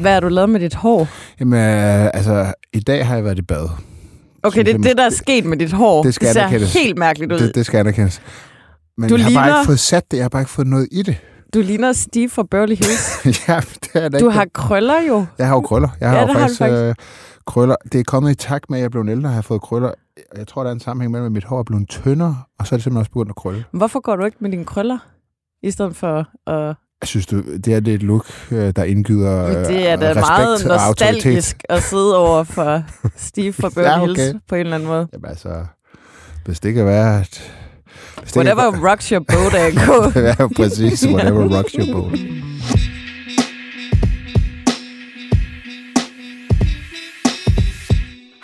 Hvad har du lavet med dit hår? Jamen, øh, altså, i dag har jeg været i bad. Okay, det er det, der er sket med dit hår. Det skal det ser anerkendes. helt mærkeligt ud. Det, det skal anerkendes. Men Du jeg har bare ligner- ikke fået sat det. Jeg har bare ikke fået noget i det. Du ligner Steve fra Beverly Hills. ja, det er da Du ikke har krøller jo. Jeg har jo krøller. Jeg har Ja, jo det har faktisk, øh, krøller. Det er kommet i takt med, at jeg blev ældre og har fået krøller. Jeg tror, der er en sammenhæng mellem, at mit hår er blevet tyndere, og så er det simpelthen også begyndt at krølle. Hvorfor går du ikke med dine krøller? I stedet for at... Jeg synes, du, det er det et look, øh, der indgyder øh, det er da respekt meget og nostalgisk at sidde over for Steve fra Beverly Ja, okay. Hills på en eller anden måde. Jamen altså, hvis det kan være, at... Hvis Whatever kan, rocks your boat, AK. ja, præcis. Whatever rocks your boat.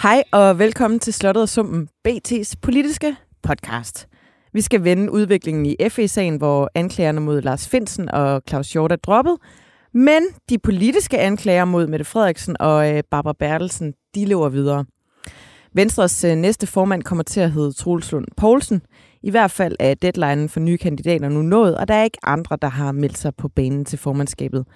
Hej og velkommen til Slottet og Sumpen, BT's politiske podcast. Vi skal vende udviklingen i FE-sagen, hvor anklagerne mod Lars Finsen og Claus Hjort er droppet. Men de politiske anklager mod Mette Frederiksen og øh, Barbara Bertelsen, de lever videre. Venstres øh, næste formand kommer til at hedde Troels Lund Poulsen. I hvert fald er deadlinen for nye kandidater nu nået, og der er ikke andre, der har meldt sig på banen til formandskabet.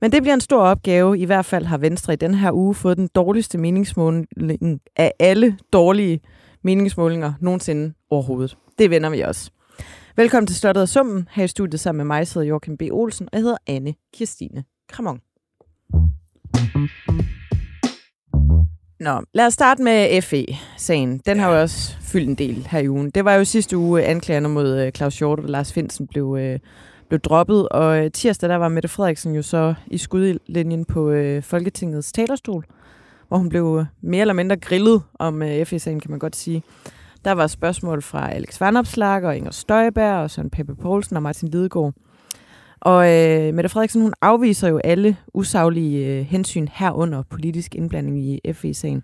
Men det bliver en stor opgave. I hvert fald har Venstre i den her uge fået den dårligste meningsmåling af alle dårlige meningsmålinger nogensinde overhovedet. Det vender vi også. Velkommen til Slottet og Summen. Her i studiet sammen med mig sidder Joachim B. Olsen, og jeg hedder Anne Kirstine Kramon. Nå, lad os starte med FE-sagen. Den har jo også fyldt en del her i ugen. Det var jo sidste uge, anklagerne mod øh, Claus Hjort og Lars Finsen blev, øh, blev droppet, og øh, tirsdag der var Mette Frederiksen jo så i skudlinjen på øh, Folketingets talerstol, hvor hun blev øh, mere eller mindre grillet om øh, FE-sagen, kan man godt sige. Der var spørgsmål fra Alex Vanopslag og Inger Støjberg og Søren Peppe Poulsen og Martin Lidegaard. Og øh, Mette Frederiksen, hun afviser jo alle usaglige øh, hensyn herunder politisk indblanding i FE-sagen.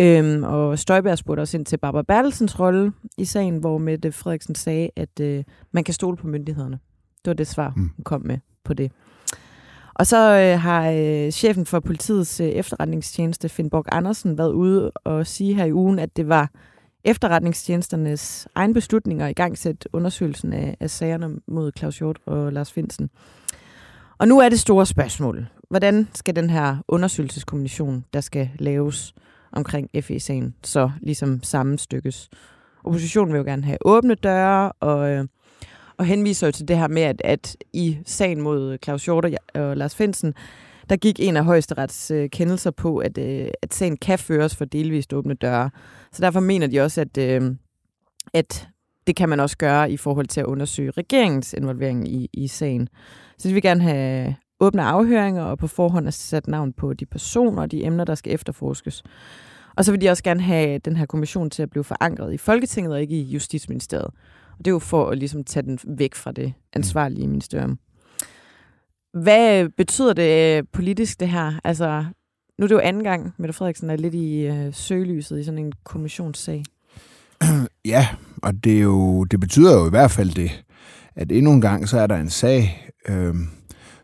Øhm, og Støjberg spurgte også ind til Barbara Bertelsens rolle i sagen, hvor Mette Frederiksen sagde, at øh, man kan stole på myndighederne. Det var det svar, Mm. hun kom med på det. Og så øh, har øh, chefen for politiets øh, efterretningstjeneste, Finn Borg Andersen, været ude og sige her i ugen, at det var efterretningstjenesternes egen beslutning at igangsætte undersøgelsen af, af sagerne mod Claus Hjort og Lars Finsen. Og nu er det store spørgsmål. Hvordan skal den her undersøgelseskommission, der skal laves omkring FE-sagen, så ligesom sammenstykkes? Oppositionen vil jo gerne have åbne døre, og, øh, og henviser jo til det her med, at, at i sagen mod Claus Hjort og, og Lars Finsen, der gik en af højesterets øh, kendelser på, at, øh, at sagen kan føres for delvist åbne døre. Så derfor mener de også, at, øh, at det kan man også gøre i forhold til at undersøge regeringens involvering i, i sagen. Så de vil gerne have åbne afhøringer og på forhånd have sat navn på de personer og de emner, der skal efterforskes. Og så vil de også gerne have den her kommission til at blive forankret i Folketinget og ikke i Justitsministeriet. Og det er jo for at ligesom tage den væk fra det ansvarlige ministerium. Hvad betyder det øh, politisk, det her? Altså, nu er det jo anden gang, Mette Frederiksen er lidt i øh, søgelyset i sådan en kommissionssag. Ja, og det, er jo, det betyder jo i hvert fald det, at endnu en gang, så er der en sag, øh,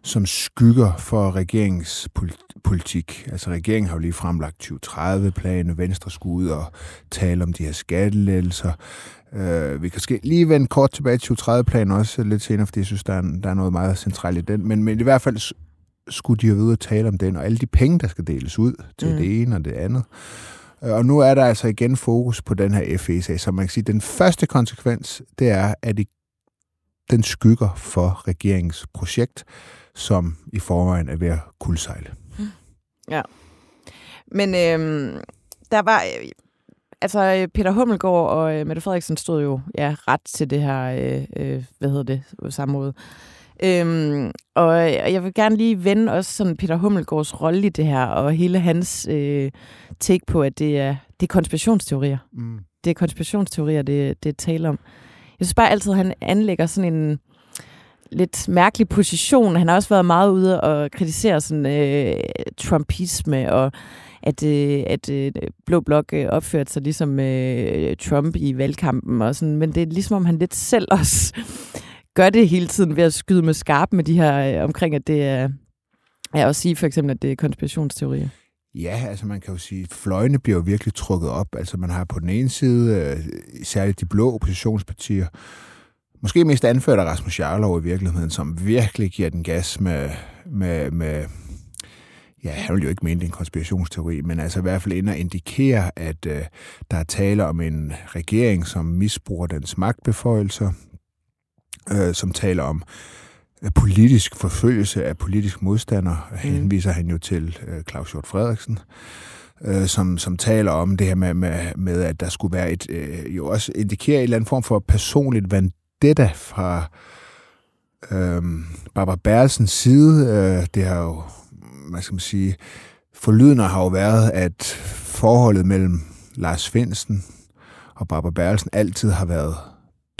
som skygger for regeringens politik. Altså regeringen har jo lige fremlagt 2030-planen, Venstre skulle ud og tale om de her skattelettelser. Øh, vi kan ske lige vende kort tilbage til 2030-planen også lidt senere, fordi jeg synes, der er, der er noget meget centralt i den. Men, men i hvert fald skulle de jo ud og tale om den, og alle de penge, der skal deles ud til Mm. mm. det ene og det andet. Øh, Og nu er der altså igen fokus på den her FE-sag, så man kan sige, at den første konsekvens, det er, at det, den skygger for regeringens projekt, som i forvejen er ved at kuldsejle. Men øhm, der var... Øh, altså, øh, Peter Hummelgaard og øh, Mette Frederiksen stod jo ja, ret til det her, øh, øh, hvad hedder det, samråd. Øhm, og jeg vil gerne lige vende også sådan Peter Hummelgaards rolle i det her, og hele hans øh, take på, at det er, det er konspirationsteorier. Mm. det er konspirationsteorier, det, det taler om. Jeg synes bare altid, at han anlægger sådan en lidt mærkelig position. Han har også været meget ude og kritisere sådan øh, trumpisme, og at, øh, at øh, Blå Blok øh, opførte sig ligesom øh, Trump i valgkampen. Og sådan. Men det er ligesom, om han lidt selv også gør det hele tiden ved at skyde med skarp med de her øh, omkring, at det er... Ja, også sige for eksempel, at det er konspirationsteorier. Ja, altså man kan jo sige, at fløjene bliver jo virkelig trukket op. Altså man har på den ene side, øh, særligt de blå oppositionspartier, måske mest anført af Rasmus Jarlov i virkeligheden, som virkelig giver den gas med, med, med ja, han vil jo ikke mene, det er en konspirationsteori, men altså i hvert fald ind og indikere, at øh, der er tale om en regering, som misbruger dens magtbeføjelser, øh, som taler om øh, politisk forfølgelse af politisk modstander. Mm. Henviser han jo til øh, Claus Hjort Frederiksen, øh, som, som taler om det her med, med, med at der skulle være et, øh, jo også indikerer en eller anden form for personligt vendetta fra øh, Barbara Berlsens side. Øh, det har jo, hvad skal man sige, forlydende har jo været, at forholdet mellem Lars Finsen og Barbara Berlsen altid har været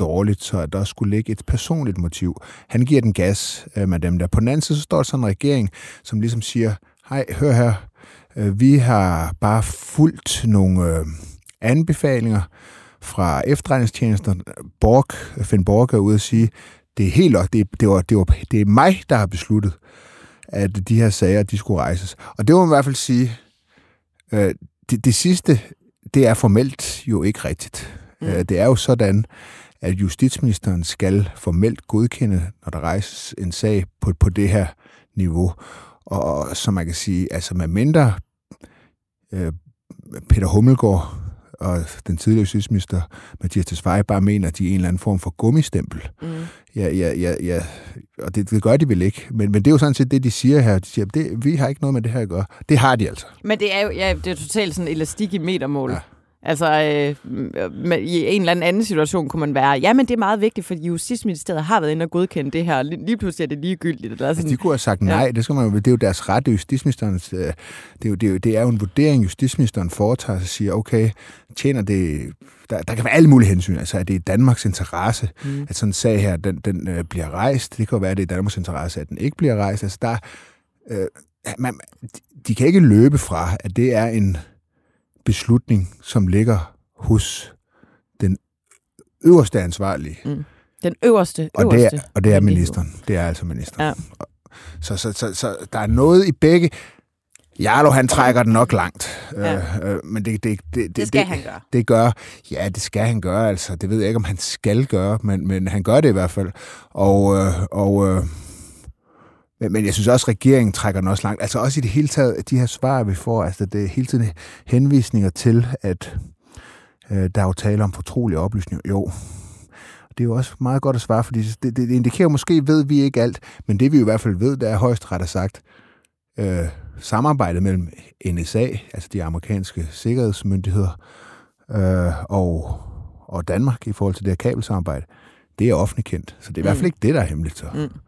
dårligt, så at der skulle ligge et personligt motiv. Han giver den gas øh, med dem der. På den anden side, så står der sådan en regering, som ligesom siger, hej, hør her, øh, vi har bare fulgt nogle øh, anbefalinger fra efterretningstjenesten. Borg, Finn Borg er ude og sige, det er helt det, det, var, det, var, det er mig, der har besluttet, at de her sager, de skulle rejses. Og det må man i hvert fald sige, øh, det, det sidste, det er formelt jo ikke rigtigt. Mm. Øh, det er jo sådan, at justitsministeren skal formelt godkende, når der rejses en sag på, på det her niveau. Og som man kan sige, altså med mindre øh, Peter Hummelgaard og den tidligere justitsminister Mathias Tesfaye bare mener, at de er en eller anden form for gummistempel. Mm. Ja, ja, ja, ja. Og det, det gør de vel ikke. Men, men det er jo sådan set det, de siger her. De siger, det, vi har ikke noget med det her at gøre. Det har de altså. Men det er jo ja, det er totalt sådan elastik i metermål. Ja. Altså, øh, i en eller anden situation kunne man være, ja, men det er meget vigtigt, for Justitsministeriet har været inde og godkende det her. Lige pludselig er det ligegyldigt. Eller sådan. Altså, de kunne have sagt nej, ja. det, skal man jo, det er jo deres ret, det er Justitsministerens, øh, det er, jo, det, er jo, det er jo en vurdering, Justitsministeren foretager sig og siger, okay, tjener det, der, der kan være alle mulige hensyn, altså at det er Danmarks interesse, mm. at sådan en sag her, den, den øh, bliver rejst. Det kan jo være, at det er Danmarks interesse, at den ikke bliver rejst. Altså der, øh, man, de kan ikke løbe fra, at det er en beslutning, som ligger hos den øverste ansvarlige. Mm. Den øverste, og øverste. Det er, og det er ministeren. Det er altså ministeren. Ja. Så, så, så, så der er noget i begge. Jarlo, han trækker den nok langt. Ja. Øh, øh, men det, det, det, det skal det, han gøre. Det gør, ja, det skal han gøre. Altså, det ved jeg ikke, om han skal gøre, men, men han gør det i hvert fald. Og, øh, og øh, men, men jeg synes også, at regeringen trækker den også langt. Altså også i det hele taget, de her svar, vi får, altså det er hele tiden henvisninger til, at øh, der er jo tale om fortrolige oplysninger. Jo, det er jo også meget godt at svare, fordi det, det, indikerer måske, ved vi ikke alt, men det vi i hvert fald ved, det er højst ret har sagt, øh, samarbejdet mellem NSA, altså de amerikanske sikkerhedsmyndigheder, øh, og, og Danmark i forhold til det her kabelsamarbejde, det er offentligt kendt. Så det er i mm. hvert fald ikke det, der er hemmeligt. Så. Mm.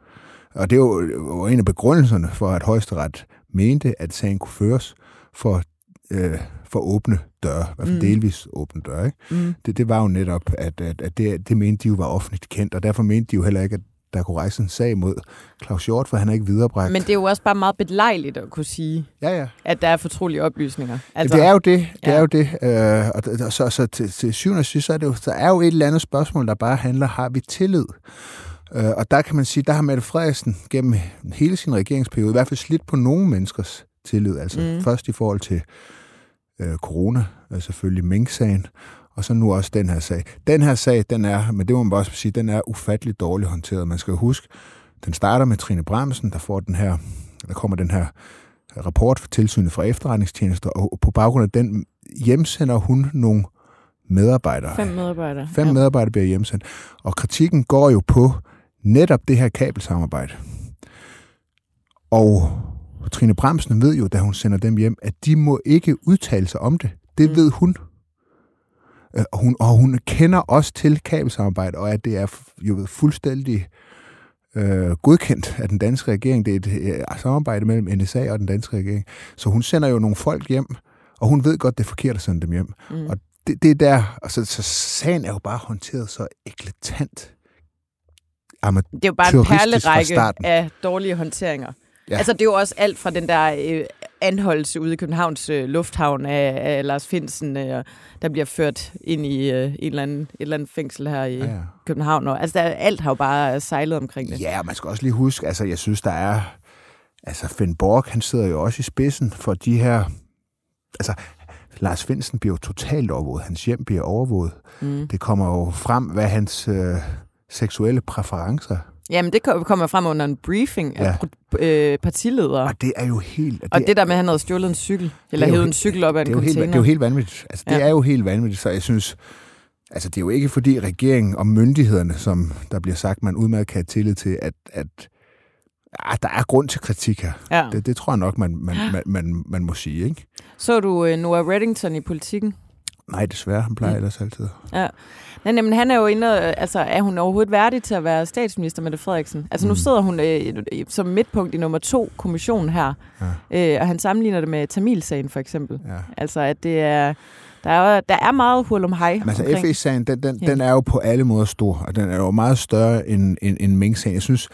Og det var en af begrundelserne for, at højesteret mente, at sagen kunne føres for, øh, for åbne døre, i hvert fald mm. delvis åbne døre. Ikke? Mm. Det, det var jo netop, at, at, at det, det mente de jo var offentligt kendt, og derfor mente de jo heller ikke, at der kunne rejse en sag mod Claus Hjort, for han er ikke viderebragt. Men det er jo også bare meget belejligt at kunne sige, ja, ja. at der er fortrolige oplysninger. Altså, det er jo det. det, ja. er jo det. Øh, og så, så til, til syvende og sidst, så er det jo, der er jo et eller andet spørgsmål, der bare handler, har vi tillid? Øh, og der kan man sige, der har Mette Frederiksen gennem hele sin regeringsperiode i hvert fald slidt på nogle menneskers tillid. Altså mm. først i forhold til øh, corona, altså selvfølgelig Mink-sagen, og så nu også den her sag. Den her sag, den er, men det må man bare sige, den er ufatteligt dårligt håndteret. Man skal huske, den starter med Trine Bramsen, der får den her, der kommer den her rapport for tilsynet fra efterretningstjenester, og på baggrund af den hjemsender hun nogle medarbejdere. Fem medarbejdere. Fem ja. medarbejdere bliver hjemsendt. Og kritikken går jo på, netop det her kabelsamarbejde. Og Trine Bremsen ved jo, da hun sender dem hjem, at de må ikke udtale sig om det. Det mm. ved hun. Øh, og hun. Og hun kender også til kabelsamarbejde, og at det er jo fuldstændig øh, godkendt af den danske regering. Det er et øh, samarbejde mellem NSA og den danske regering. Så hun sender jo nogle folk hjem, og hun ved godt, det er forkert at sende dem hjem. Mm. Og det, det er der, og så, så sagen er jo bare håndteret så eklatant det er jo bare en perlerække af dårlige håndteringer. Ja. Altså, det er jo også alt fra den der øh, anholdelse ude i Københavns øh, Lufthavn af, af Lars Finsen, øh, der bliver ført ind i øh, en eller anden, et eller andet fængsel her i ja, ja. København. Og, altså, der, alt har jo bare sejlet omkring det. Ja, man skal også lige huske, altså, jeg synes, der er... Altså, Finn Borg, han sidder jo også i spidsen for de her... Altså, Lars Finsen bliver jo totalt overvåget. Hans hjem bliver overvåget. Mm. Det kommer jo frem, hvad hans... Øh, seksuelle præferencer Jamen, det kommer frem under en briefing af ja. øh, partiledere. Og det er jo helt... Det og det der med, at han havde stjålet en cykel, eller hævet en cykel op af en det container. Helt, det er jo helt vanvittigt. Altså, det ja. er jo helt vanvittigt, så jeg synes... Altså, det er jo ikke fordi regeringen og myndighederne, som der bliver sagt, man udmærket kan have tillid til, at, at ja, der er grund til kritik her. Ja. Det, det tror jeg nok, man, man, man, man, man må sige. Ikke? Så du uh, Noah Reddington i politikken? Nej, desværre. Han plejer mm. ellers altid. Ja. Men jamen, han er jo inde, altså er hun overhovedet værdig til at være statsminister, Mette Frederiksen? Altså mm. nu sidder hun øh, som midtpunkt i nummer to kommission her, ja. øh, og han sammenligner det med Tamilsagen for eksempel. Ja. Altså at det er, der er, der er meget hul om hej. altså FE-sagen, den, den, ja. den er jo på alle måder stor, og den er jo meget større end, end, end Mink-sagen. Jeg synes,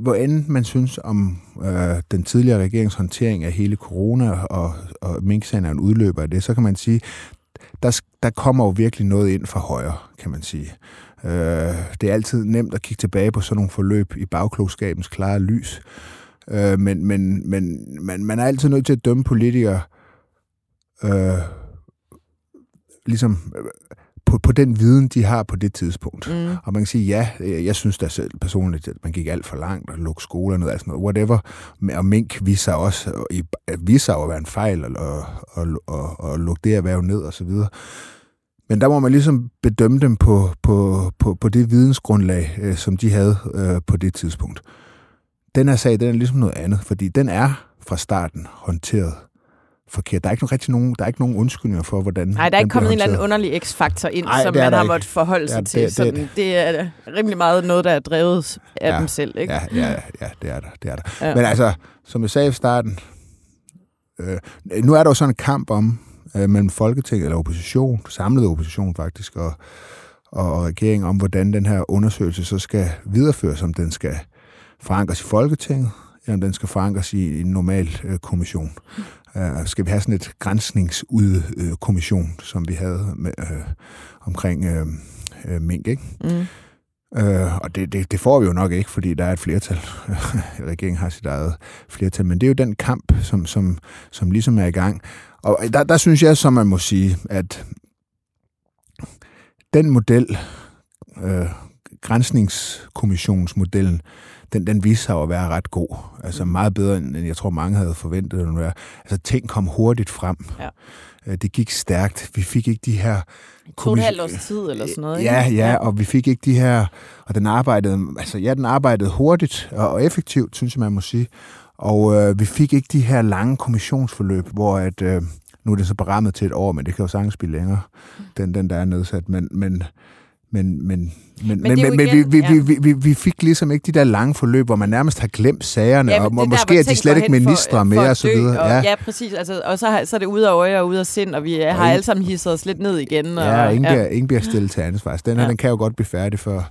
hvor end man synes om øh, den tidligere regerings håndtering af hele corona, og, og Mink-sagen er en udløber af det, så kan man sige, der, der kommer jo virkelig noget ind fra højre, kan man sige. Øh, det er altid nemt at kigge tilbage på sådan nogle forløb i bagklogskabens klare lys. Øh, men men, men man, man er altid nødt til at dømme politikere øh, ligesom øh, på, på den viden, de har på det tidspunkt. Mm. Og man kan sige, ja, jeg synes da selv personligt, at man gik alt for langt og lukke skoler ned, altså noget, whatever. Og mink viser også, viser at være en fejl, og, og, og, og, og lukke det erhverv ned og så videre. Men der må man ligesom bedømme dem på, på, på, på det vidensgrundlag, øh, som de havde øh, på det tidspunkt. Den her sag, den er ligesom noget andet, fordi den er fra starten håndteret forkert. Der er ikke rigtig nogen, der er ikke nogen undskyldninger for, hvordan Nej, der er ikke kommet en eller anden underlig x-faktor ind, Ej, som man har måttet forholde sig ja, til. Det, sådan, det, det er rimelig meget noget, der er drevet af ja, dem selv. Ikke? Ja, ja, ja, det er der. Det er der. Ja. Men altså, som jeg sagde i starten, øh, nu er der jo sådan en kamp om, øh, mellem Folketinget eller opposition, samlet opposition faktisk, og, og, og regeringen om, hvordan den her undersøgelse så skal videreføres, om den skal forankres i Folketinget, eller om den skal forankres i en normal øh, kommission. Uh, skal vi have sådan et grænsningsudkommission, som vi havde med, uh, omkring uh, uh, mink, ikke? Mm. Uh, og det, det, det får vi jo nok ikke, fordi der er et flertal. Regeringen har sit eget flertal, men det er jo den kamp, som, som, som ligesom er i gang. Og der, der synes jeg, som man må sige, at den model, uh, grænsningskommissionsmodellen, den, den viste sig at være ret god. Altså meget bedre, end jeg tror, mange havde forventet. Den være. Altså ting kom hurtigt frem. Ja. Øh, det gik stærkt. Vi fik ikke de her... To et halvt års tid eller sådan noget, ja, ikke? Ja, og vi fik ikke de her... Og den arbejdede, altså, ja, den arbejdede hurtigt og effektivt, synes jeg, man må sige. Og øh, vi fik ikke de her lange kommissionsforløb, hvor at... Øh, nu er det så berammet til et år, men det kan jo sagtens blive længere, den, den der er nedsat. Men, men men, men, men, men, men, men vi, vi, ja. vi, vi, vi fik ligesom ikke de der lange forløb, hvor man nærmest har glemt sagerne, ja, og, og måske er de slet ikke ministre for, mere for og så videre. Og, ja. ja, præcis. Altså, og så, har, så er det ude af øje og ude af sind, og vi ja, har alle sammen hisset os lidt ned igen. Og, ja, ingen, ja. Bliver, ingen bliver stillet til ansvar. Den her, ja. den kan jo godt blive færdig, før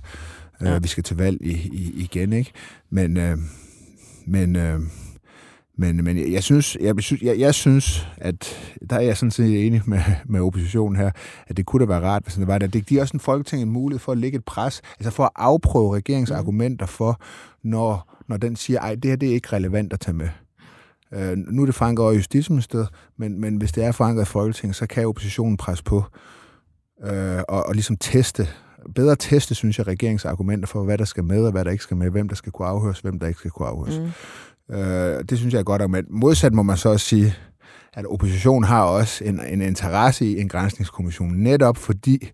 øh, ja. vi skal til valg i, i, igen, ikke? Men, øh, men øh, men, men jeg, synes, jeg, jeg, jeg synes, at der er jeg sådan set enig med, med oppositionen her, at det kunne da være rart, hvis det var der. Det giver også en folketing en mulighed for at lægge et pres, altså for at afprøve regeringsargumenter for, når, når den siger, ej, det her det er ikke relevant at tage med. Uh, nu er det forankret over Justitsministeriet, men, men hvis det er forankret i Folketinget, så kan oppositionen presse på uh, og, og ligesom teste, bedre teste, synes jeg, regeringsargumenter for, hvad der skal med, og hvad der ikke skal med, hvem der skal kunne afhøres, hvem der ikke skal kunne afhøres. Mm. Øh, det synes jeg er godt argument. Modsat må man så også sige, at oppositionen har også en, en interesse i en grænsningskommission, netop fordi,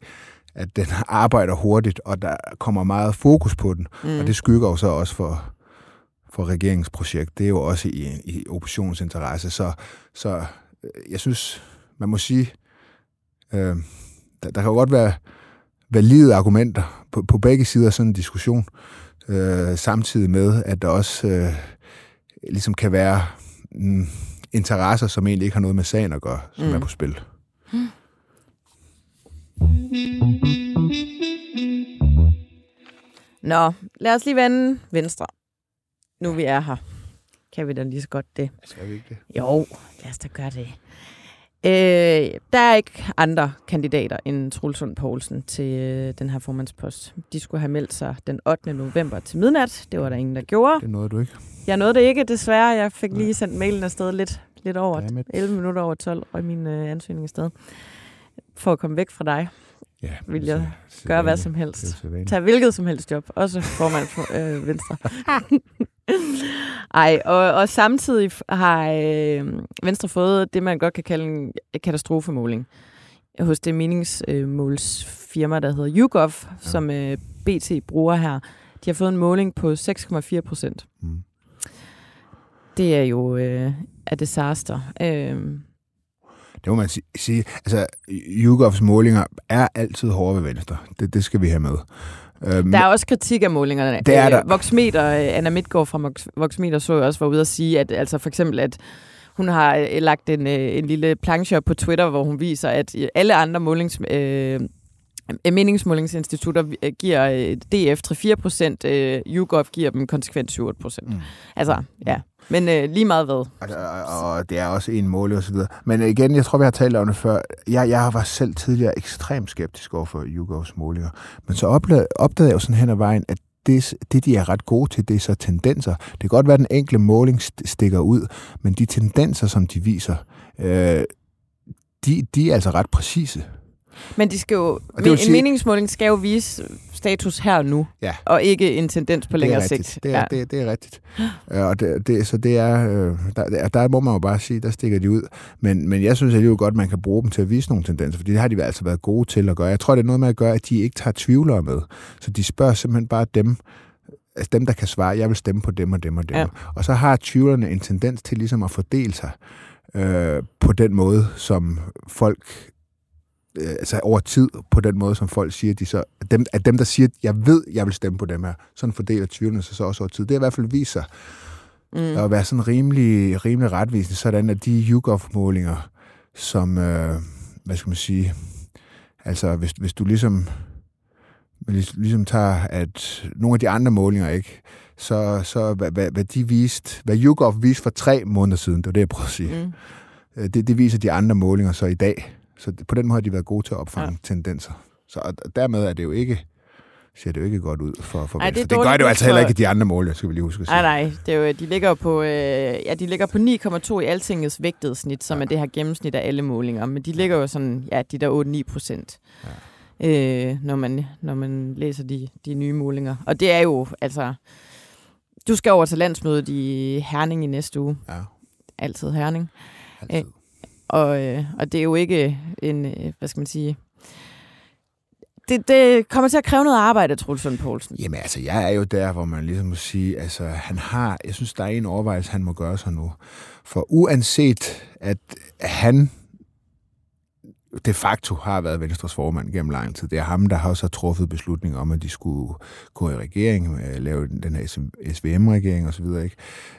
at den arbejder hurtigt, og der kommer meget fokus på den. Mm. Og det skygger jo så også for, for regeringsprojekt. Det er jo også i, i oppositionens interesse. Så, så øh, jeg synes, man må sige, øh, der, der kan jo godt være valide argumenter på, på begge sider af sådan en diskussion, øh, samtidig med, at der også øh, ligesom kan være mm, interesser, som egentlig ikke har noget med sagen at gøre, som mm. er på spil. Mm. Nå, lad os lige vende venstre. Nu vi er her. Kan vi da lige så godt det? Skal vi ikke det? Jo, lad os da gøre det. Øh, der er ikke andre kandidater end Trulsund Poulsen til øh, den her formandspost. De skulle have meldt sig den 8. november til midnat. Det var der ingen, der gjorde. Det nåede du ikke. Jeg nåede det ikke, desværre. Jeg fik lige sendt mailen afsted lidt, lidt over. 11 minutter over 12, og min øh, ansøgning afsted. For at komme væk fra dig. Ja, vil jeg gøre hvad som helst. Tag hvilket som helst job, også formand for øh, Venstre. Ej, og, og samtidig har øh, Venstre fået det, man godt kan kalde en katastrofemåling hos det meningsmålsfirma, der hedder YouGov, ja. som øh, BT bruger her. De har fået en måling på 6,4 procent. Mm. Det er jo øh, et disaster. Øh, det må man sige. Altså, YouGovs målinger er altid hårde ved Venstre. Det, det skal vi have med. Øhm, der er også kritik af målingerne. Det er der. Voxmeter, Anna Midtgaard fra Voxmeter så også var ude at sige, at altså for eksempel, at hun har øh, lagt en, øh, en lille planche op på Twitter, hvor hun viser, at alle andre målings... Øh, meningsmålingsinstitutter giver DF 3-4 procent, øh, YouGov giver dem konsekvent 7 procent. Mm. Altså, ja. Men øh, lige meget hvad. Og, og, og det er også en mål og så videre. Men igen, jeg tror, vi har talt om det før. Jeg, jeg var selv tidligere ekstremt skeptisk over for YouGovs målinger. Men så opdagede, opdagede jeg jo sådan hen ad vejen, at det, det, de er ret gode til, det er så tendenser. Det kan godt være, at den enkelte måling stikker ud, men de tendenser, som de viser, øh, de, de er altså ret præcise. Men de skal jo, en sige, meningsmåling skal jo vise status her og nu, ja. og ikke en tendens på længere sigt. Det er, ja. det, det er rigtigt. og det, det, så det er, øh, der, der må man jo bare sige, der stikker de ud. Men, men jeg synes alligevel godt, man kan bruge dem til at vise nogle tendenser, fordi det har de altså været gode til at gøre. Jeg tror, det er noget med at gøre, at de ikke tager tvivlere med. Så de spørger simpelthen bare dem, altså dem, der kan svare, jeg vil stemme på dem og dem og dem. Ja. Og så har tvivlerne en tendens til ligesom at fordele sig øh, på den måde, som folk øh, altså over tid på den måde, som folk siger, de så, at dem, at dem, der siger, at jeg ved, jeg vil stemme på dem her, sådan fordeler tvivlene sig så også over tid. Det er i hvert fald viser mm. at være sådan rimelig, rimelig retvisende, sådan at de YouGov-målinger, som, øh, hvad skal man sige, altså hvis, hvis du ligesom, ligesom tager, at nogle af de andre målinger, ikke, så, så hvad, hvad, hvad de viste, hvad YouGov viste for tre måneder siden, det var det, jeg prøvede at sige, mm. Øh, det, det viser de andre målinger så i dag. Så på den måde har de været gode til at opfange ja. tendenser. Så dermed er det jo ikke ser det jo ikke godt ud for, for Ej, det, det gør det jo altså heller ikke i de andre mål, skal vi lige huske. Nej, nej. Det er jo, de ligger på, øh, ja, de ligger på 9,2 i altingets vægtede snit, som ja. er det her gennemsnit af alle målinger. Men de ligger jo sådan, ja, de der 8-9 procent, ja. øh, når, man, når man læser de, de nye målinger. Og det er jo, altså, du skal over til landsmødet i Herning i næste uge. Ja. Altid Herning. Altid. Og, øh, og det er jo ikke en, øh, hvad skal man sige, det, det kommer til at kræve noget arbejde, Troels Lund Poulsen. Jamen altså, jeg er jo der, hvor man ligesom må sige, altså han har, jeg synes, der er en overvejelse, han må gøre sig nu. For uanset, at han de facto har været Venstres formand gennem lang tid. Det er ham, der har også truffet beslutning om, at de skulle gå i regering, øh, lave den her SVM-regering osv. Så,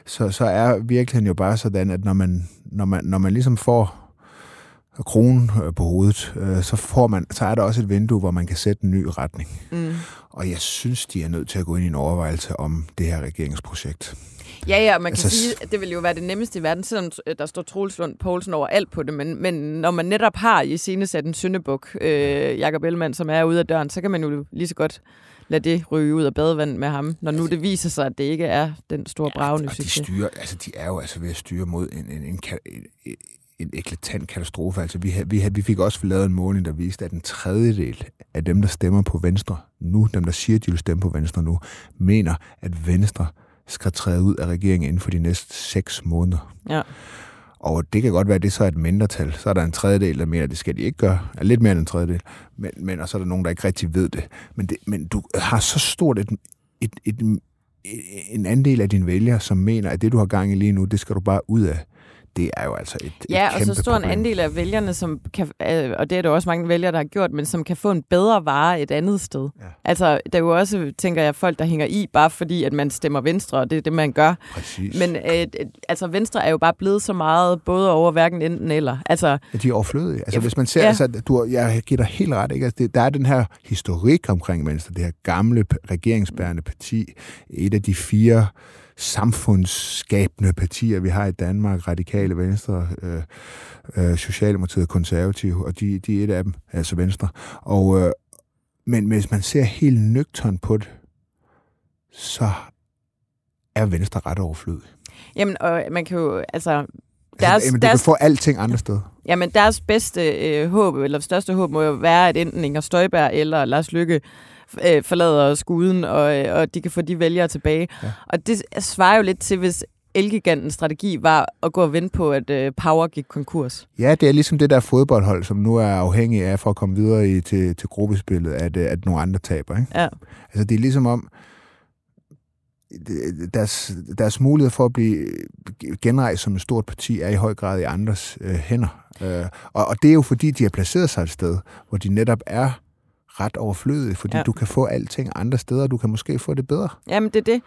så, så er virkeligheden jo bare sådan, at når man, når man, når man ligesom får kronen øh, på hovedet, øh, så, får man, så er der også et vindue, hvor man kan sætte en ny retning. Mm. Og jeg synes, de er nødt til at gå ind i en overvejelse om det her regeringsprojekt. Ja, ja, man kan altså, sige, at det vil jo være det nemmeste i verden, selvom der står Troels Lund Poulsen over alt på det, men, men når man netop har i sat en syndebuk, øh, Jakob Ellemann, som er ude af døren, så kan man jo lige så godt lade det ryge ud af badevand med ham, når nu det viser sig, at det ikke er den store bravende ja, succes. De, styrer, altså, de er jo altså ved at styre mod en, en, en, en, en eklatant katastrofe. Altså, vi, vi, vi fik også lavet en måling, der viste, at en tredjedel af dem, der stemmer på Venstre nu, dem, der siger, at de vil stemme på Venstre nu, mener, at Venstre skal træde ud af regeringen inden for de næste seks måneder. Ja. Og det kan godt være, at det så er et mindretal. Så er der en tredjedel, der mener, at det skal de ikke gøre. Er lidt mere end en tredjedel. Men, men og så er der nogen, der ikke rigtig ved det. Men, det, men du har så stort et, et, et, et, en andel af dine vælgere, som mener, at det, du har gang i lige nu, det skal du bare ud af det er jo altså et, ja, et og så stor problem. en andel af vælgerne, som kan, øh, og det er der også mange vælgere, der har gjort, men som kan få en bedre vare et andet sted. Ja. Altså, der er jo også, tænker jeg, folk, der hænger i, bare fordi, at man stemmer Venstre, og det er det, man gør. Præcis. Men øh, altså, Venstre er jo bare blevet så meget, både over hverken enten eller. Altså, de er overflødige. Altså, ja, hvis man ser, ja. altså, du, jeg giver dig helt ret, ikke? Altså, det, der er den her historik omkring Venstre, det her gamle regeringsbærende parti, et af de fire samfundsskabende partier, vi har i Danmark, Radikale Venstre, øh, øh, Socialdemokratiet Konservative, og de, de er et af dem, altså Venstre. Og, øh, men hvis man ser helt nøgtern på det, så er Venstre ret overflødig. Jamen, og man kan jo, altså... Deres, altså, jamen, du deres... kan få alting andre steder. Jamen, deres bedste øh, håb, eller største håb, må jo være, at enten Inger Støjberg eller Lars Lykke øh, forlader skuden, og, øh, og de kan få de vælgere tilbage. Ja. Og det svarer jo lidt til, hvis Elgigantens strategi var at gå og vente på, at øh, Power gik konkurs. Ja, det er ligesom det der fodboldhold, som nu er afhængig af for at komme videre i, til, til gruppespillet, at, øh, at nogle andre taber. Ikke? Ja. Altså, det er ligesom om, deres, deres mulighed for at blive genrejst som et stort parti er i høj grad i andres øh, hænder. Øh, og, og det er jo fordi, de har placeret sig et sted, hvor de netop er ret overflødige, fordi ja. du kan få alting andre steder, og du kan måske få det bedre. Jamen, det er det.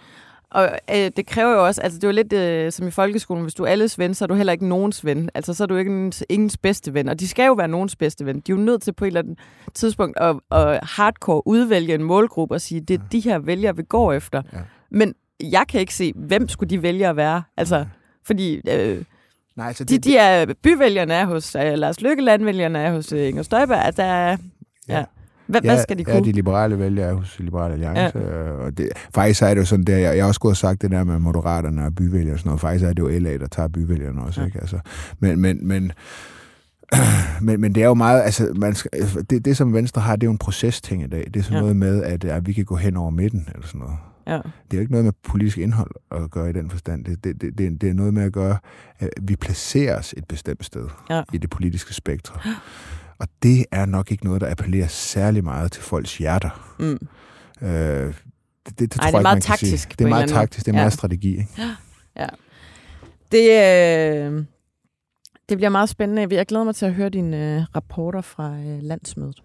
Og øh, det kræver jo også, altså det er jo lidt øh, som i folkeskolen, hvis du er alles ven, så er du heller ikke nogens ven. Altså så er du ikke ingens, ingens bedste ven, og de skal jo være nogens bedste ven. De er jo nødt til på et eller andet tidspunkt at, at hardcore udvælge en målgruppe og sige, det er de her vælgere, vi går efter. Ja. Men jeg kan ikke se, hvem skulle de vælge at være. Altså, fordi... Øh, Nej, altså det, de, de er byvælgerne er hos uh, Lars Løkke, landvælgerne er hos uh, Inger Støjberg. Altså, der er, ja. ja. Hvad, ja, hvad skal de kunne? Ja, de liberale vælgere er hos Liberale Alliance. Ja. Og det, faktisk er det jo sådan der, jeg, jeg har også gået og sagt det der med moderaterne og byvælgere og sådan noget. Faktisk er det jo LA, der tager byvælgerne også. Ja. Ikke? Altså, men, men, men, men, men det er jo meget, altså, man skal, det, det som Venstre har, det er jo en procesting i dag. Det er sådan ja. noget med, at, at vi kan gå hen over midten, eller sådan noget. Ja. Det er jo ikke noget med politisk indhold at gøre i den forstand. Det, det, det, det er noget med at gøre, at vi placerer os et bestemt sted ja. i det politiske spektrum. Og det er nok ikke noget, der appellerer særlig meget til folks hjerter. Mm. Øh, det, det, det, Ej, tror det er meget ikke, taktisk. Det er meget taktisk, det er ja. meget strategi. Ikke? Ja. Det, øh, det bliver meget spændende. Jeg glæder mig til at høre dine øh, rapporter fra øh, landsmødet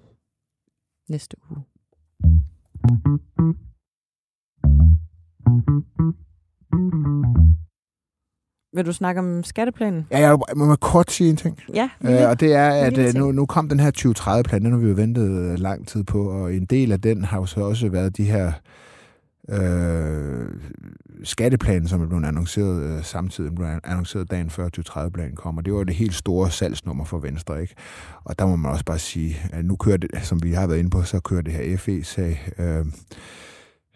næste uge. Vil du snakke om skatteplanen? Ja, jeg må kort sige en ting. Ja. Øh, og det er, at øh, nu, nu kom den her 2030-plan, den har vi jo ventet øh, lang tid på, og en del af den har jo så også været de her øh, skatteplanen, som er blevet annonceret øh, samtidig, blev annonceret dagen før 2030-planen kom, og det var det helt store salgsnummer for Venstre, ikke? Og der må man også bare sige, at nu kører det, som vi har været inde på, så kører det her FE-sag, øh,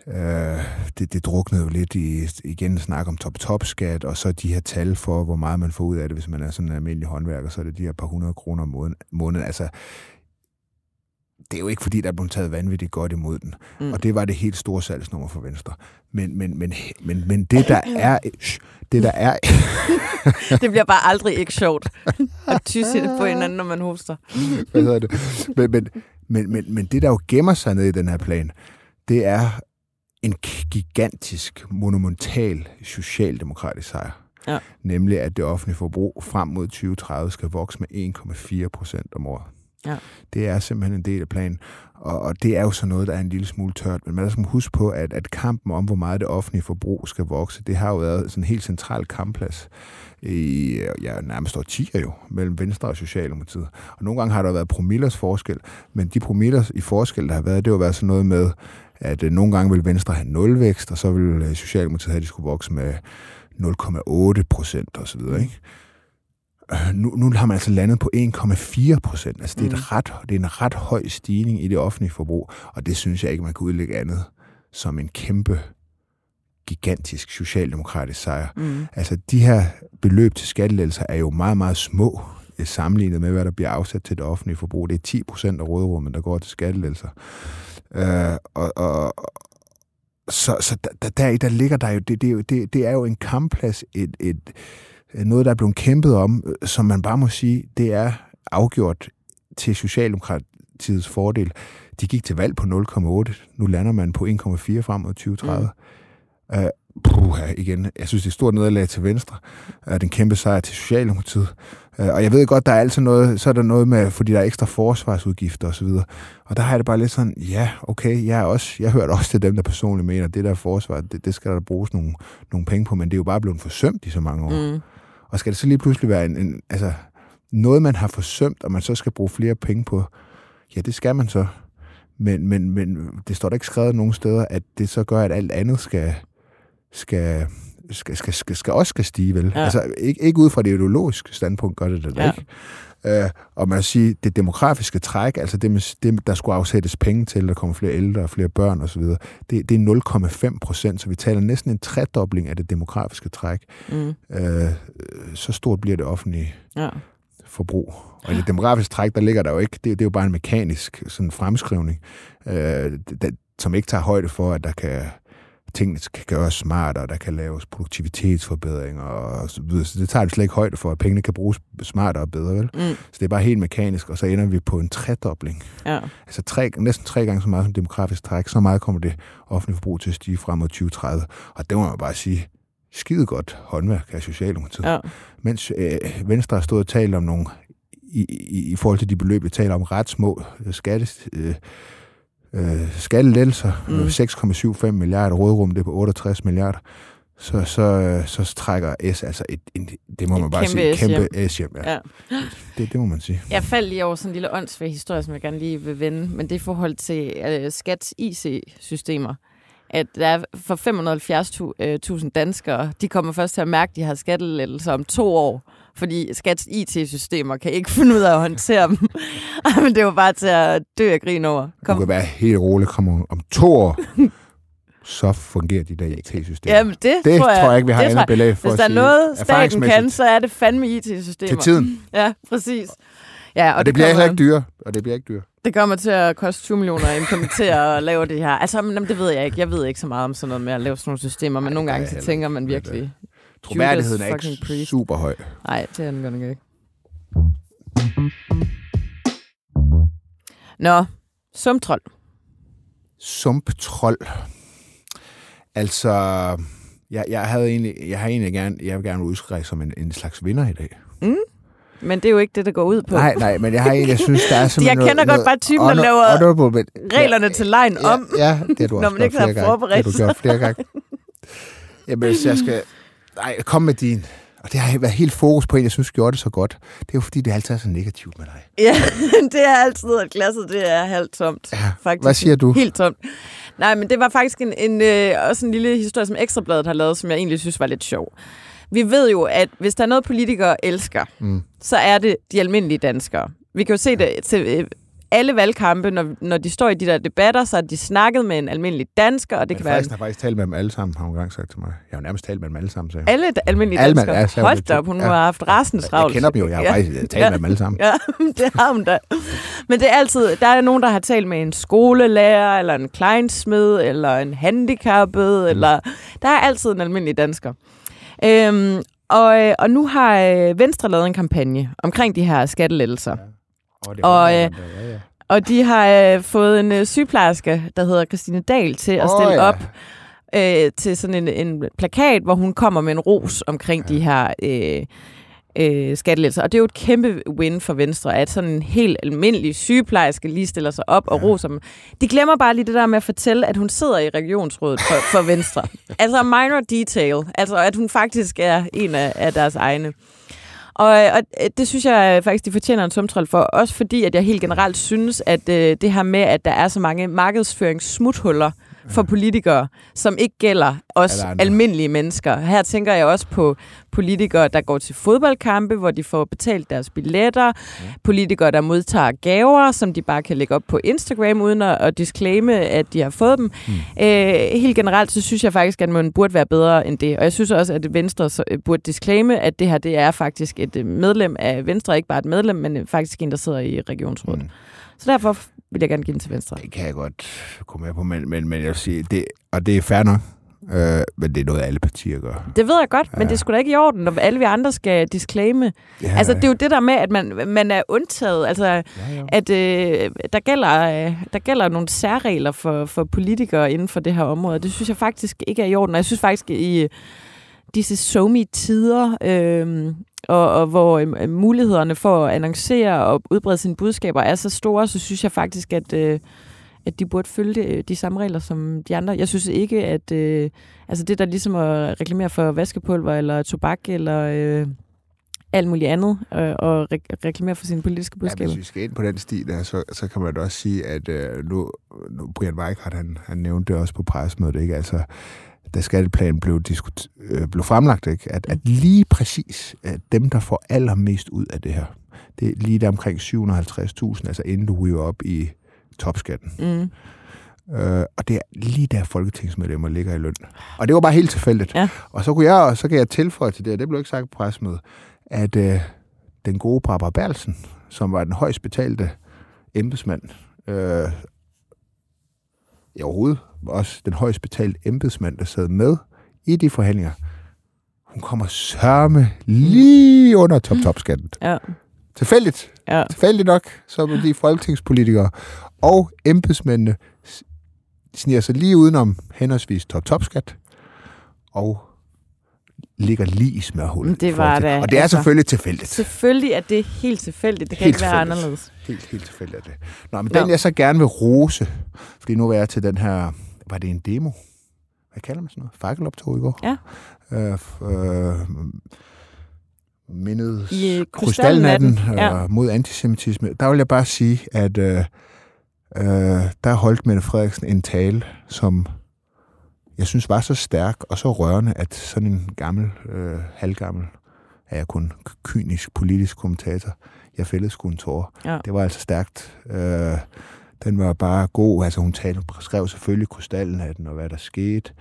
Øh, det, det druknede jo lidt i igen snak om top-top-skat, og så de her tal for, hvor meget man får ud af det, hvis man er sådan en almindelig håndværker, så er det de her par hundrede kroner om måneden. Altså, det er jo ikke fordi, der er blevet taget vanvittigt godt imod den. Mm. Og det var det helt store salgsnummer for Venstre. Men, men, men, men, men det, der er... Det, der er... det bliver bare aldrig ikke sjovt at tysse på hinanden, når man hoster. Hvad hedder det? Men, men, men, men, men det, der jo gemmer sig ned i den her plan, det er en gigantisk, monumental socialdemokratisk sejr. Ja. Nemlig, at det offentlige forbrug frem mod 2030 skal vokse med 1,4 procent om året. Ja. Det er simpelthen en del af planen. Og, og det er jo så noget, der er en lille smule tørt. Men man skal huske på, at, at kampen om, hvor meget det offentlige forbrug skal vokse, det har jo været sådan en helt central kampplads i ja, nærmest årtier jo, mellem Venstre og Socialdemokratiet. Og nogle gange har der været promillers forskel, men de promillers i forskel, der har været, det har været sådan noget med, at øh, nogle gange vil Venstre have nulvækst, og så vil øh, Socialdemokratiet have, at de skulle vokse med 0,8 procent osv., ikke? Øh, nu, nu har man altså landet på 1,4 procent. Altså, det er, et mm. ret, det er en ret høj stigning i det offentlige forbrug, og det synes jeg ikke, man kan udlægge andet som en kæmpe, gigantisk socialdemokratisk sejr. Mm. Altså, de her beløb til skattelettelser er jo meget, meget små sammenlignet med, hvad der bliver afsat til det offentlige forbrug. Det er 10 procent af råderummet, der går til skattelettelser. Øh, og, og, så, så der, der, der ligger der jo, det, det, det, det er jo en kampplads, et, et, noget, der er blevet kæmpet om, som man bare må sige, det er afgjort til Socialdemokratiets fordel. De gik til valg på 0,8. Nu lander man på 1,4 frem mod 2030. Mm. Uh, puh, igen, jeg synes, det er et stort nederlag til Venstre. Uh, den kæmpe sejr til Socialdemokratiet. Uh, og jeg ved godt, der er altid noget, så er der noget med, fordi der er ekstra forsvarsudgifter osv. Og der har jeg det bare lidt sådan, ja, okay, jeg, er også, jeg hører også til dem, der personligt mener, at det der forsvar, det, det skal der bruges nogle, nogle penge på, men det er jo bare blevet forsømt i så mange år. Mm. Og skal det så lige pludselig være en, en, altså, noget, man har forsømt, og man så skal bruge flere penge på, ja, det skal man så. Men, men, men det står der ikke skrevet nogen steder, at det så gør, at alt andet skal, skal, skal, skal, skal, skal også skal stige, vel? Ja. Altså, ikke, ikke ud fra det ideologiske standpunkt gør det det ja. ikke. Uh, og man sige, det demografiske træk, altså det, det, der skulle afsættes penge til, der kommer flere ældre og flere børn osv., det, det er 0,5 procent, så vi taler næsten en tredobling af det demografiske træk. Mm. Uh, så stort bliver det offentlige. Ja. forbrug. Og i det demografiske træk, der ligger der jo ikke, det, det er jo bare en mekanisk sådan fremskrivning, øh, der, som ikke tager højde for, at der kan tingene kan gøres smartere, der kan laves produktivitetsforbedringer og så videre. Så det tager vi slet ikke højde for, at pengene kan bruges smartere og bedre, vel? Mm. Så det er bare helt mekanisk, og så ender vi på en tredobling. Ja. Altså tre, næsten tre gange så meget som demografisk træk, så meget kommer det offentlige forbrug til at stige frem mod 2030. Og det må man bare sige, skide godt håndværk af Socialdemokratiet. Ja. Mens øh, Venstre har stået og talt om nogle, i, i, i forhold til de beløb, vi taler om, ret små skatte, øh, øh, skattelettelser, mm. 6,75 milliarder, rådrum det er på 68 milliarder, så, så, så trækker S altså et, en, det må man bare sige, kæmpe S hjem. Ja. ja. Det, det må man sige. Jeg faldt lige over sådan en lille åndsvær historie, som jeg gerne lige vil vende, men det er i forhold til uh, Skats IC-systemer at der er for 570.000 danskere, de kommer først til at mærke, at de har skattelettelser om to år fordi Skats IT-systemer kan ikke finde ud af at håndtere dem. Men det var bare til at dø af grin over. Kom. Du kan være helt rolig, kommer om to år. så fungerer de der IT-systemer. Jamen, det, det tror, jeg, tror jeg ikke, vi har andet belæg for Hvis der er noget, staten kan, så er det fandme IT-systemer. Til tiden. Ja, præcis. Ja, og, og det, det bliver kommer, ikke dyre. Og det bliver ikke dyre. Det kommer til at koste 20 millioner at implementere og lave det her. Altså, men, det ved jeg ikke. Jeg ved ikke så meget om sådan noget med at lave sådan nogle systemer, men Ej, nogle gange så tænker man virkelig, Troværdigheden er ikke priest. super høj. Nej, det er den godt nok ikke. Nå, sumptrold. Sumptrold. Altså, jeg, jeg, havde egentlig, jeg har egentlig gerne, jeg vil gerne udskrive som en, en slags vinder i dag. Mm. Men det er jo ikke det, der går ud på. Nej, nej, men jeg har egentlig, jeg synes, der er simpelthen Jeg kender noget, godt bare typen, der laver honorable, reglerne ja, til lejen ja, om, ja, det har du når man ikke har forberedt Det har du gjort flere gange. Jamen, hvis jeg skal, Nej, kom med din. Og det har været helt fokus på en, jeg synes gjorde det så godt. Det er jo fordi, det altid er så negativt med dig. Ja, det er altid, at glasset det er halvt tomt. Ja. Faktisk. Hvad siger du? Helt tomt. Nej, men det var faktisk en, en, øh, også en lille historie, som Ekstrabladet har lavet, som jeg egentlig synes var lidt sjov. Vi ved jo, at hvis der er noget, politikere elsker, mm. så er det de almindelige danskere. Vi kan jo se det til øh, alle valgkampe, når, når de står i de der debatter, så har de snakket med en almindelig dansker, og det Men kan være... har faktisk talt med dem alle sammen, har hun gang sagt til mig. Jeg har nærmest talt med dem alle sammen, sagde Alle almindelige alle danskere? Ja, Hold da op, hun ja. har haft rasende travlt. Jeg kender dem jo, jeg har ja. faktisk talt ja. med dem alle sammen. Ja, det har hun da. Men det er altid, der er nogen, der har talt med en skolelærer, eller en kleinsmed, eller en handicappet, mm. eller... Der er altid en almindelig dansker. Øhm, og, øh, og nu har øh, Venstre lavet en kampagne omkring de her skattelettelser. Ja. Og, det og, øh, ja, ja. og de har øh, fået en øh, sygeplejerske, der hedder Christine Dahl, til at stille oh, ja. op øh, til sådan en, en plakat, hvor hun kommer med en ros omkring ja. de her øh, øh, skattelettelser. Og det er jo et kæmpe win for Venstre, at sådan en helt almindelig sygeplejerske lige stiller sig op ja. og roser dem. De glemmer bare lige det der med at fortælle, at hun sidder i regionsrådet for, for Venstre. altså minor detail. Altså at hun faktisk er en af, af deres egne. Og, og øh, det synes jeg faktisk, de fortjener en sumtrol for. Også fordi, at jeg helt generelt synes, at øh, det her med, at der er så mange markedsføringssmuthuller, for politikere, som ikke gælder os almindelige mennesker. Her tænker jeg også på politikere, der går til fodboldkampe, hvor de får betalt deres billetter. Politikere, der modtager gaver, som de bare kan lægge op på Instagram, uden at, at disclaime, at de har fået dem. Mm. Øh, helt generelt, så synes jeg faktisk, at man burde være bedre end det. Og jeg synes også, at Venstre øh, burde disclaime, at det her det er faktisk et øh, medlem af Venstre. Ikke bare et medlem, men faktisk en, der sidder i regionsrådet. Mm. Så derfor vil jeg gerne give den til Venstre. Det kan jeg godt komme med på, men, men, men jeg vil sige, det, og det er fair nok, øh, men det er noget, alle partier gør. Det ved jeg godt, ja. men det skulle da ikke i orden, når alle vi andre skal disclaime. Ja, altså, det er jo det der med, at man, man er undtaget. Altså, ja, at øh, der, gælder, øh, der gælder nogle særregler for, for politikere inden for det her område. Det synes jeg faktisk ikke er i orden. Og jeg synes faktisk, i disse somi tider øh, og, og hvor øh, mulighederne for at annoncere og udbrede sine budskaber er så store, så synes jeg faktisk, at, øh, at de burde følge de, øh, de samme regler som de andre. Jeg synes ikke, at øh, altså det der ligesom at reklamere for vaskepulver eller tobak eller øh, alt muligt andet øh, og re- reklamere for sine politiske budskaber. Ja, hvis vi skal ind på den sti der, så, så kan man da også sige, at øh, nu, nu Brian Weikart, han, han nævnte det også på pressemødet, ikke? Altså, da skatteplanen blev, diskut, øh, blev fremlagt, ikke? At, at lige præcis at dem, der får allermest ud af det her, det er lige der omkring 750.000, altså inden du ryger op i topskatten. Mm. Øh, og det er lige der folketingsmedlemmer ligger i løn. Og det var bare helt tilfældigt. Ja. Og så kunne jeg, så kan jeg tilføje til det, og det blev ikke sagt på pressemødet, at øh, den gode Barbara Berlsen, som var den højst betalte embedsmand, øh, i overhovedet også den højst betalte embedsmand, der sad med i de forhandlinger, hun kommer sørme lige under top-top-skatten. Ja. Tilfældigt. Ja. Tilfældigt nok, så er de folketingspolitikere og embedsmændene sniger sig lige udenom henholdsvis top-top-skat og ligger lige i smørhullet. Det var da, Og det er altså- selvfølgelig tilfældigt. Selvfølgelig er det helt tilfældigt. Det kan Helt ikke være anderledes. Helt, helt tilfældigt er det. Nå, men Nå. den jeg så gerne vil rose, fordi nu var jeg til den her, var det en demo? Hvad kalder man sådan noget? Fakkeloptog i går? Ja. Øh, øh, mindet I øh, krystalnatten ja. Øh, mod antisemitisme. Der vil jeg bare sige, at øh, øh, der holdt Mette Frederiksen en tale, som jeg synes var så stærk og så rørende, at sådan en gammel, øh, halvgammel, er jeg kun kynisk politisk kommentator, jeg fældede sgu en tår. Ja. Det var altså stærkt. Øh, den var bare god. Altså hun talte, skrev selvfølgelig krystalnatten og hvad der skete.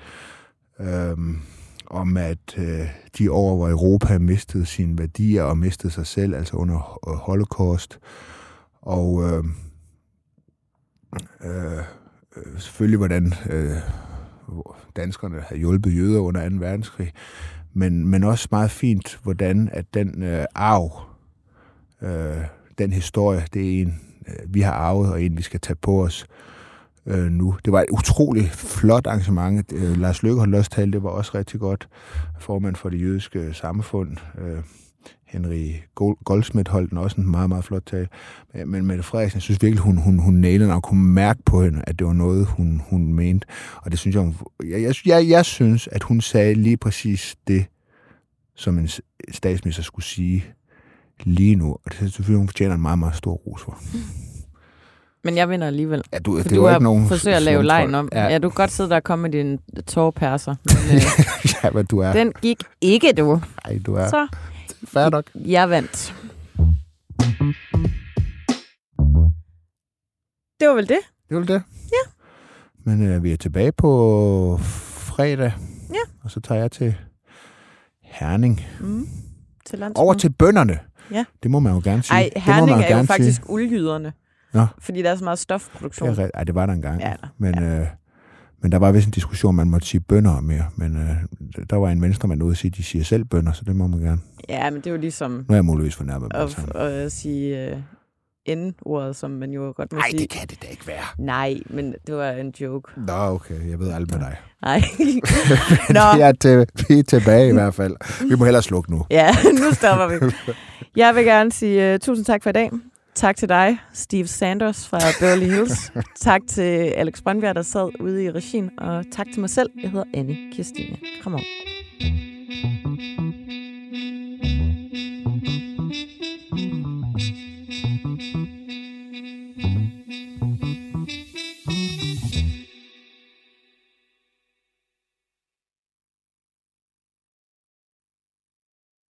Øhm, om at øh, de år, hvor Europa mistede sine værdier og mistede sig selv, altså under øh, holocaust. Og øh, øh, øh, selvfølgelig, hvordan øh, hvor danskerne havde hjulpet jøder under 2. verdenskrig. Men, men også meget fint, hvordan at den øh, arv, øh, den historie, det er en, øh, vi har arvet, og en, vi skal tage på os øh, nu. Det var et utroligt flot arrangement. Øh, Lars Løkke holdt også tale, det var også rigtig godt. Formand for det jødiske samfund, øh, Henry Gold- Goldsmith holdt den også en meget, meget flot tale. Men- Mette Frederiksen, jeg synes virkelig, hun, hun, hun nailede den, og kunne mærke på hende, at det var noget, hun, hun mente. Og det synes jeg, hun, jeg, jeg, jeg, synes, at hun sagde lige præcis det, som en statsminister skulle sige lige nu. Og det synes jeg selvfølgelig, hun fortjener en meget, meget stor ros for. Men jeg vinder alligevel. Ja, du, For det du har ikke nogen forsøgt at lave lejen om. Ja, Ja. du kan godt sidde der og komme med din tårperser. Men øh, ja, men du er... den gik ikke, du. Ej, du er Så fair nok. jeg vandt. Det var vel det? Det var det. Ja. Men øh, vi er tilbage på fredag. Ja. Og så tager jeg til Herning. Mm. Til. Over til bønderne. Ja. Det må man jo gerne sige. Ej, det må Herning man er jo faktisk Sige. uldjyderne. Nå. Fordi der er så meget Det stofproduktion. er, ej, det var der engang. Ja, Men, øh, men der var vist en diskussion, man måtte sige bønder mere. Men øh, der var en venstremand ude at sige, at de siger selv bønder, så det må man gerne. ja, men det er jo ligesom Nu er jeg muligvis fornærmet. at, samme. at sige uh, N-ordet, som man jo godt må Nej, sige. det kan det da ikke være. Nej, men det var en joke. Nå, okay. Jeg ved alt med dig. Nej. Nå, Vi er, til, vi er tilbage i hvert fald. Vi må hellere slukke nu. ja, nu stopper vi. Jeg vil gerne sige uh, tusind tak for i dag. Tak til dig, Steve Sanders fra Beverly Hills. tak til Alex Brøndbjerg, der sad ude i regien. Og tak til mig selv. Jeg hedder Anne Kirstine Kramon.